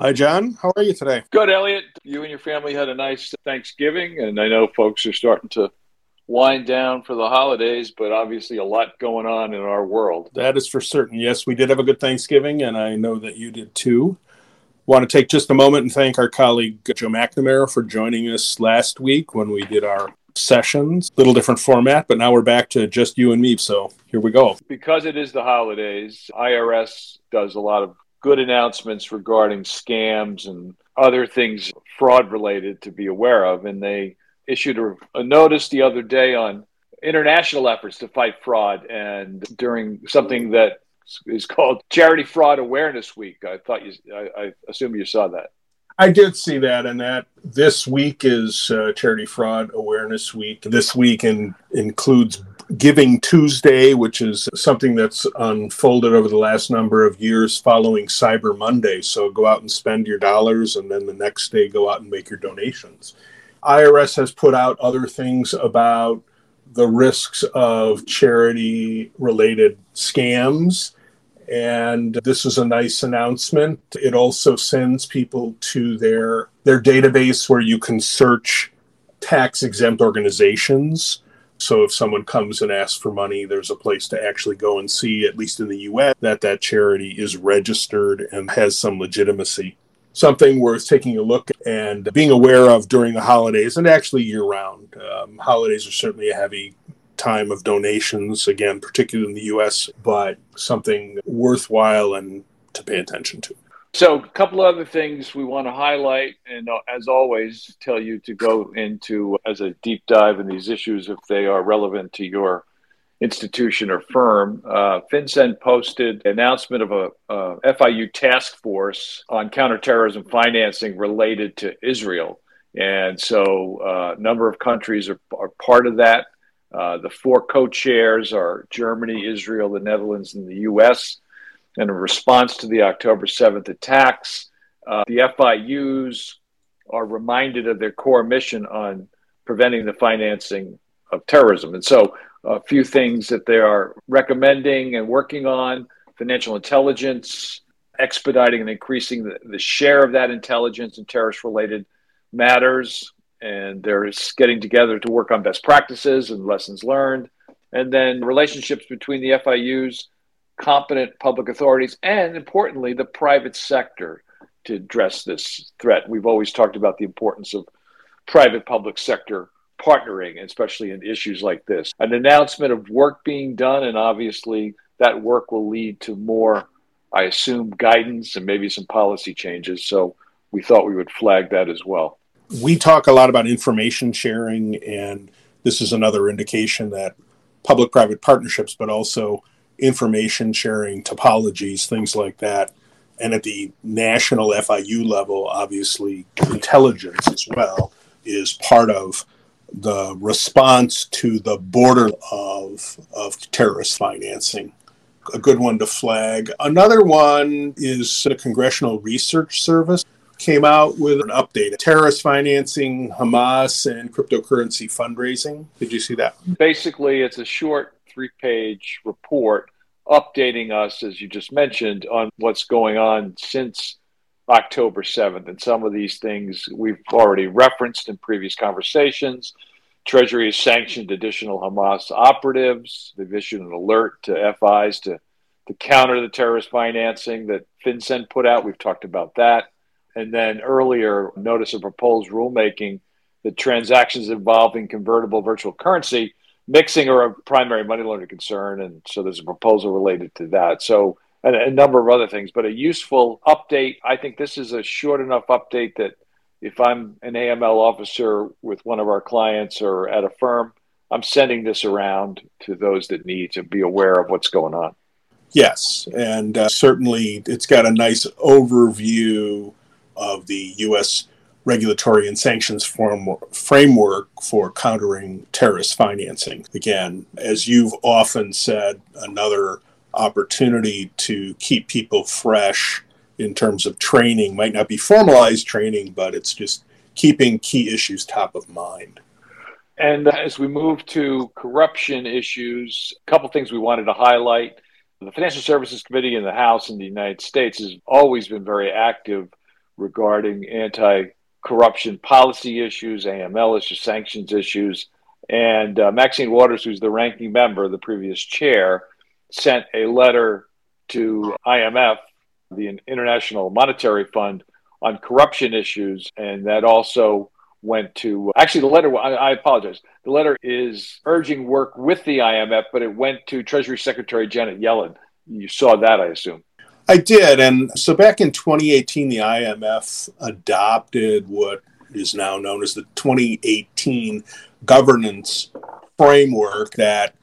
Hi, John. How are you today? Good, Elliot. You and your family had a nice Thanksgiving, and I know folks are starting to wind down for the holidays, but obviously a lot going on in our world. That is for certain. Yes, we did have a good Thanksgiving, and I know that you did too. Want to take just a moment and thank our colleague Joe McNamara for joining us last week when we did our sessions. Little different format, but now we're back to just you and me. So here we go. Because it is the holidays, IRS does a lot of good announcements regarding scams and other things fraud related to be aware of. And they issued a, a, notice the other day on international efforts to fight fraud and during something that is called Charity Fraud Awareness Week. I thought you, I, I assume you saw that. I did see that, and that this week is uh, Charity Fraud Awareness Week. This week in, includes Giving Tuesday, which is something that's unfolded over the last number of years following Cyber Monday. So go out and spend your dollars, and then the next day go out and make your donations. IRS has put out other things about the risks of charity related scams. And this is a nice announcement. It also sends people to their, their database where you can search tax exempt organizations so if someone comes and asks for money, there's a place to actually go and see, at least in the US, that that charity is registered and has some legitimacy. Something worth taking a look and being aware of during the holidays and actually year round. Um, holidays are certainly a heavy time of donations, again, particularly in the US, but something worthwhile and to pay attention to. So, a couple of other things we want to highlight, and uh, as always, tell you to go into as a deep dive in these issues if they are relevant to your institution or firm. Uh, FinCEN posted announcement of a uh, FIU task force on counterterrorism financing related to Israel. And so uh, a number of countries are, are part of that. Uh, the four co chairs are Germany, Israel, the Netherlands, and the US. And in response to the October 7th attacks, uh, the FIUs are reminded of their core mission on preventing the financing of terrorism. And so, a few things that they are recommending and working on financial intelligence, expediting and increasing the, the share of that intelligence in terrorist related matters. And they're getting together to work on best practices and lessons learned. And then relationships between the FIUs competent public authorities, and importantly, the private sector to address this threat. We've always talked about the importance of private public sector partnering, especially in issues like this. An announcement of work being done, and obviously that work will lead to more, I assume, guidance and maybe some policy changes. So we thought we would flag that as well. We talk a lot about information sharing, and this is another indication that public private partnerships, but also information sharing typologies, things like that. And at the national FIU level, obviously, intelligence as well is part of the response to the border of, of terrorist financing. A good one to flag. Another one is the Congressional Research Service came out with an update terrorist financing, Hamas, and cryptocurrency fundraising. Did you see that? Basically, it's a short three page report updating us, as you just mentioned, on what's going on since October 7th. And some of these things we've already referenced in previous conversations. Treasury has sanctioned additional Hamas operatives. They've issued an alert to FIs to, to counter the terrorist financing that FinCEN put out. We've talked about that. And then earlier, notice of proposed rulemaking that transactions involving convertible virtual currency mixing are a primary money laundering concern, and so there's a proposal related to that. So and a number of other things, but a useful update. I think this is a short enough update that if I'm an AML officer with one of our clients or at a firm, I'm sending this around to those that need to be aware of what's going on. Yes, and uh, certainly it's got a nice overview of the U.S regulatory and sanctions form, framework for countering terrorist financing. Again, as you've often said, another opportunity to keep people fresh in terms of training might not be formalized training, but it's just keeping key issues top of mind. And uh, as we move to corruption issues, a couple things we wanted to highlight. The Financial Services Committee in the House in the United States has always been very active regarding anti corruption policy issues, AML issues, sanctions issues. And uh, Maxine Waters, who's the ranking member, the previous chair, sent a letter to IMF, the International Monetary Fund, on corruption issues. And that also went to actually the letter I, I, apologize the letter is urging work with the imf but it went to treasury secretary janet yellen you saw that i assume I did. And so back in 2018, the IMF adopted what is now known as the 2018 governance framework that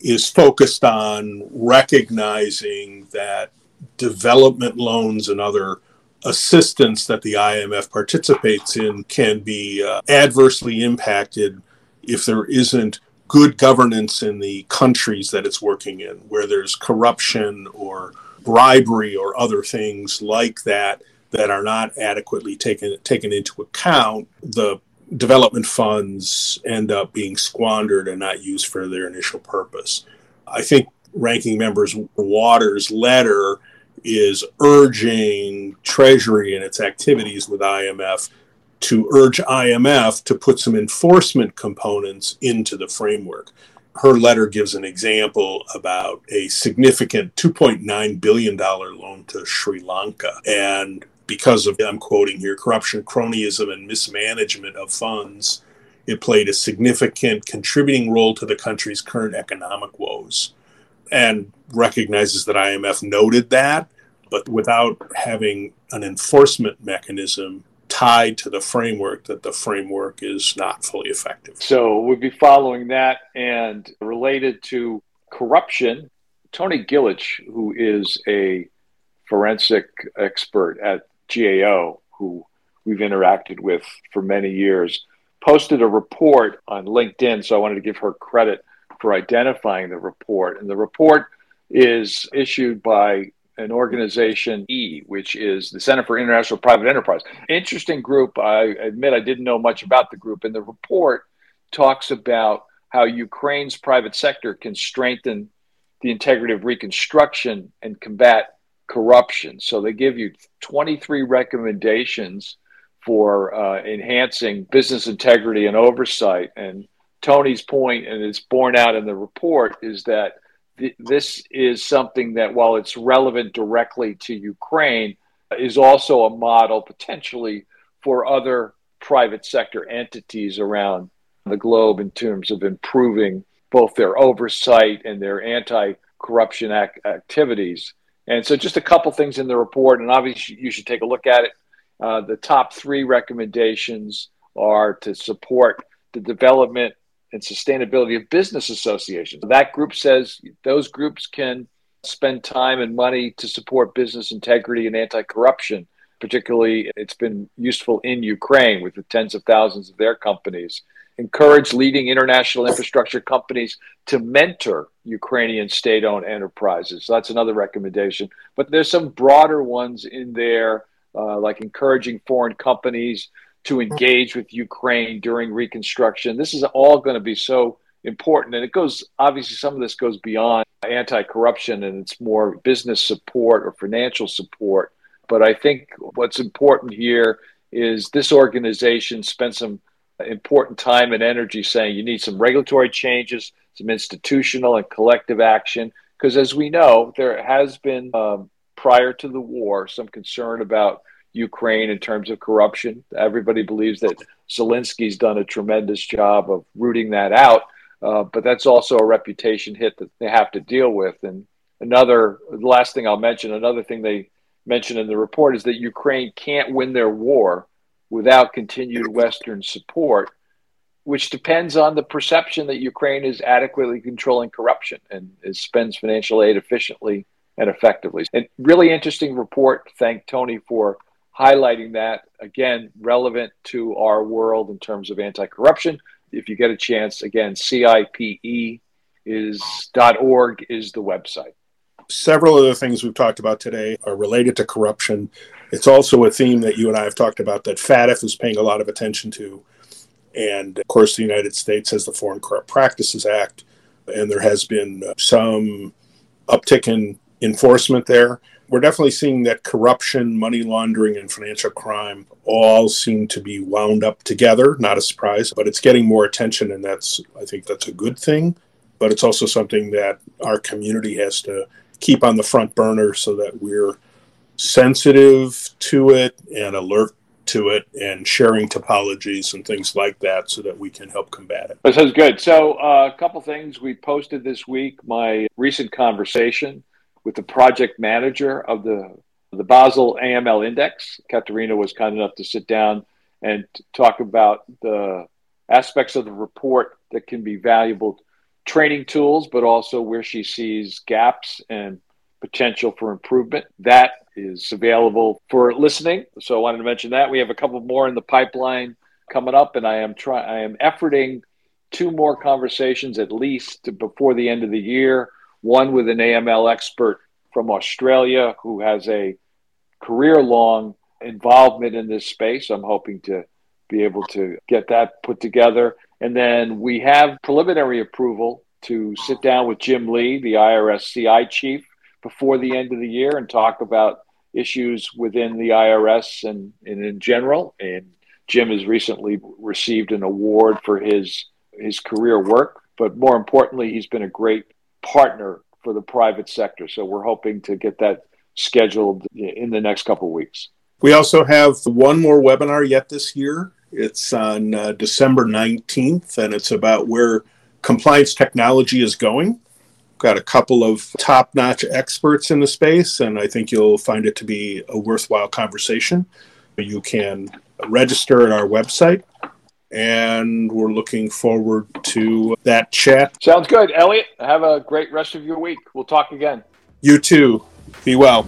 is focused on recognizing that development loans and other assistance that the IMF participates in can be uh, adversely impacted if there isn't good governance in the countries that it's working in, where there's corruption or bribery or other things like that that are not adequately taken taken into account, the development funds end up being squandered and not used for their initial purpose. I think ranking members Waters' letter is urging Treasury and its activities with IMF to urge IMF to put some enforcement components into the framework her letter gives an example about a significant $2.9 billion loan to Sri Lanka. And because of, I'm quoting here, corruption, cronyism, and mismanagement of funds, it played a significant contributing role to the country's current economic woes. And recognizes that IMF noted that, but without having an enforcement mechanism tied to the framework that the framework is not fully effective. So we'd be following that and related to corruption. Toni Gillich, who is a forensic expert at GAO, who we've interacted with for many years, posted a report on LinkedIn. So I wanted to give her credit for identifying the report. And the report is issued by an organization E, which is the Center for International Private Enterprise. Interesting group. I admit I didn't know much about the group. And the report talks about how Ukraine's private sector can strengthen the integrity of reconstruction and combat corruption. So they give you 23 recommendations for uh, enhancing business integrity and oversight. And Toni's point, and it's borne out in the report, is that this is something that, while it's relevant directly to Ukraine, is also a model potentially for other private sector entities around the globe in terms of improving both their oversight and their anti corruption ac- activities. And so, just a couple things in the report, and obviously, you should take a look at it. Uh, the top three recommendations are to support the development and sustainability of business associations. That group says those groups can spend time and money to support business integrity and anti corruption. Particularly, it's been useful in Ukraine with the tens of thousands of their companies. Encourage leading international infrastructure companies to mentor Ukrainian state owned enterprises. So that's another recommendation. But there's some broader ones in there, uh, like encouraging foreign companies to engage with Ukraine during reconstruction. This is all going to be so important. And it goes, obviously, some of this goes beyond anti corruption and it's more business support or financial support. But I think what's important here is this organization spent some important time and energy saying you need some regulatory changes, some institutional and collective action. Because as we know, there has been, um, prior to the war, some concern about Ukraine in terms of corruption. Everybody believes that Zelensky's done a tremendous job of rooting that out, uh, but that's also a reputation hit that they have to deal with. And another, the last thing I'll mention, another thing they mentioned in the report is that Ukraine can't win their war without continued Western support, which depends on the perception that Ukraine is adequately controlling corruption and spends financial aid efficiently and effectively. And really interesting report. Thank Toni for highlighting that again relevant to our world in terms of anti-corruption. If you get a chance again cipe is .org is the website. Several of the things we've talked about today are related to corruption. It's also a theme that you and i have talked about that FATF is paying a lot of attention to. And of course the united states has the foreign corrupt practices act and there has been some uptick in enforcement there. We're definitely seeing that corruption, money laundering, and financial crime all seem to be wound up together. Not a surprise, but it's getting more attention, and that's, I think, that's a good thing. But it's also something that our community has to keep on the front burner so that we're sensitive to it and alert to it and sharing typologies and things like that so that we can help combat it. That sounds good. So, uh, a couple things we posted this week my recent conversation with the project manager of the the Basel AML Index. Kateryna was kind enough to sit down and talk about the aspects of the report that can be valuable training tools, but also where she sees gaps and potential for improvement. That is available for listening. So I wanted to mention that we have a couple more in the pipeline coming up, and I am trying. I am efforting two more conversations at least before the end of the year. One with an AML expert from Australia who has a career-long involvement in this space. I'm hoping to be able to get that put together. And then we have preliminary approval to sit down with Jim Lee, the IRS CI chief, before the end of the year and talk about issues within the IRS and, and in general. And Jim has recently received an award for his his career work, but more importantly, he's been a great partner for the private sector. So we're hoping to get that scheduled in the next couple of weeks. We also have one more webinar yet this year. It's on uh, December 19th, and it's about where compliance technology is going got a couple of top notch experts in the space, and I think you'll find it to be a worthwhile conversation. You can register at our website, and we're looking forward to that chat. Sounds good. Elliot, have a great rest of your week. We'll talk again. You too. Be well.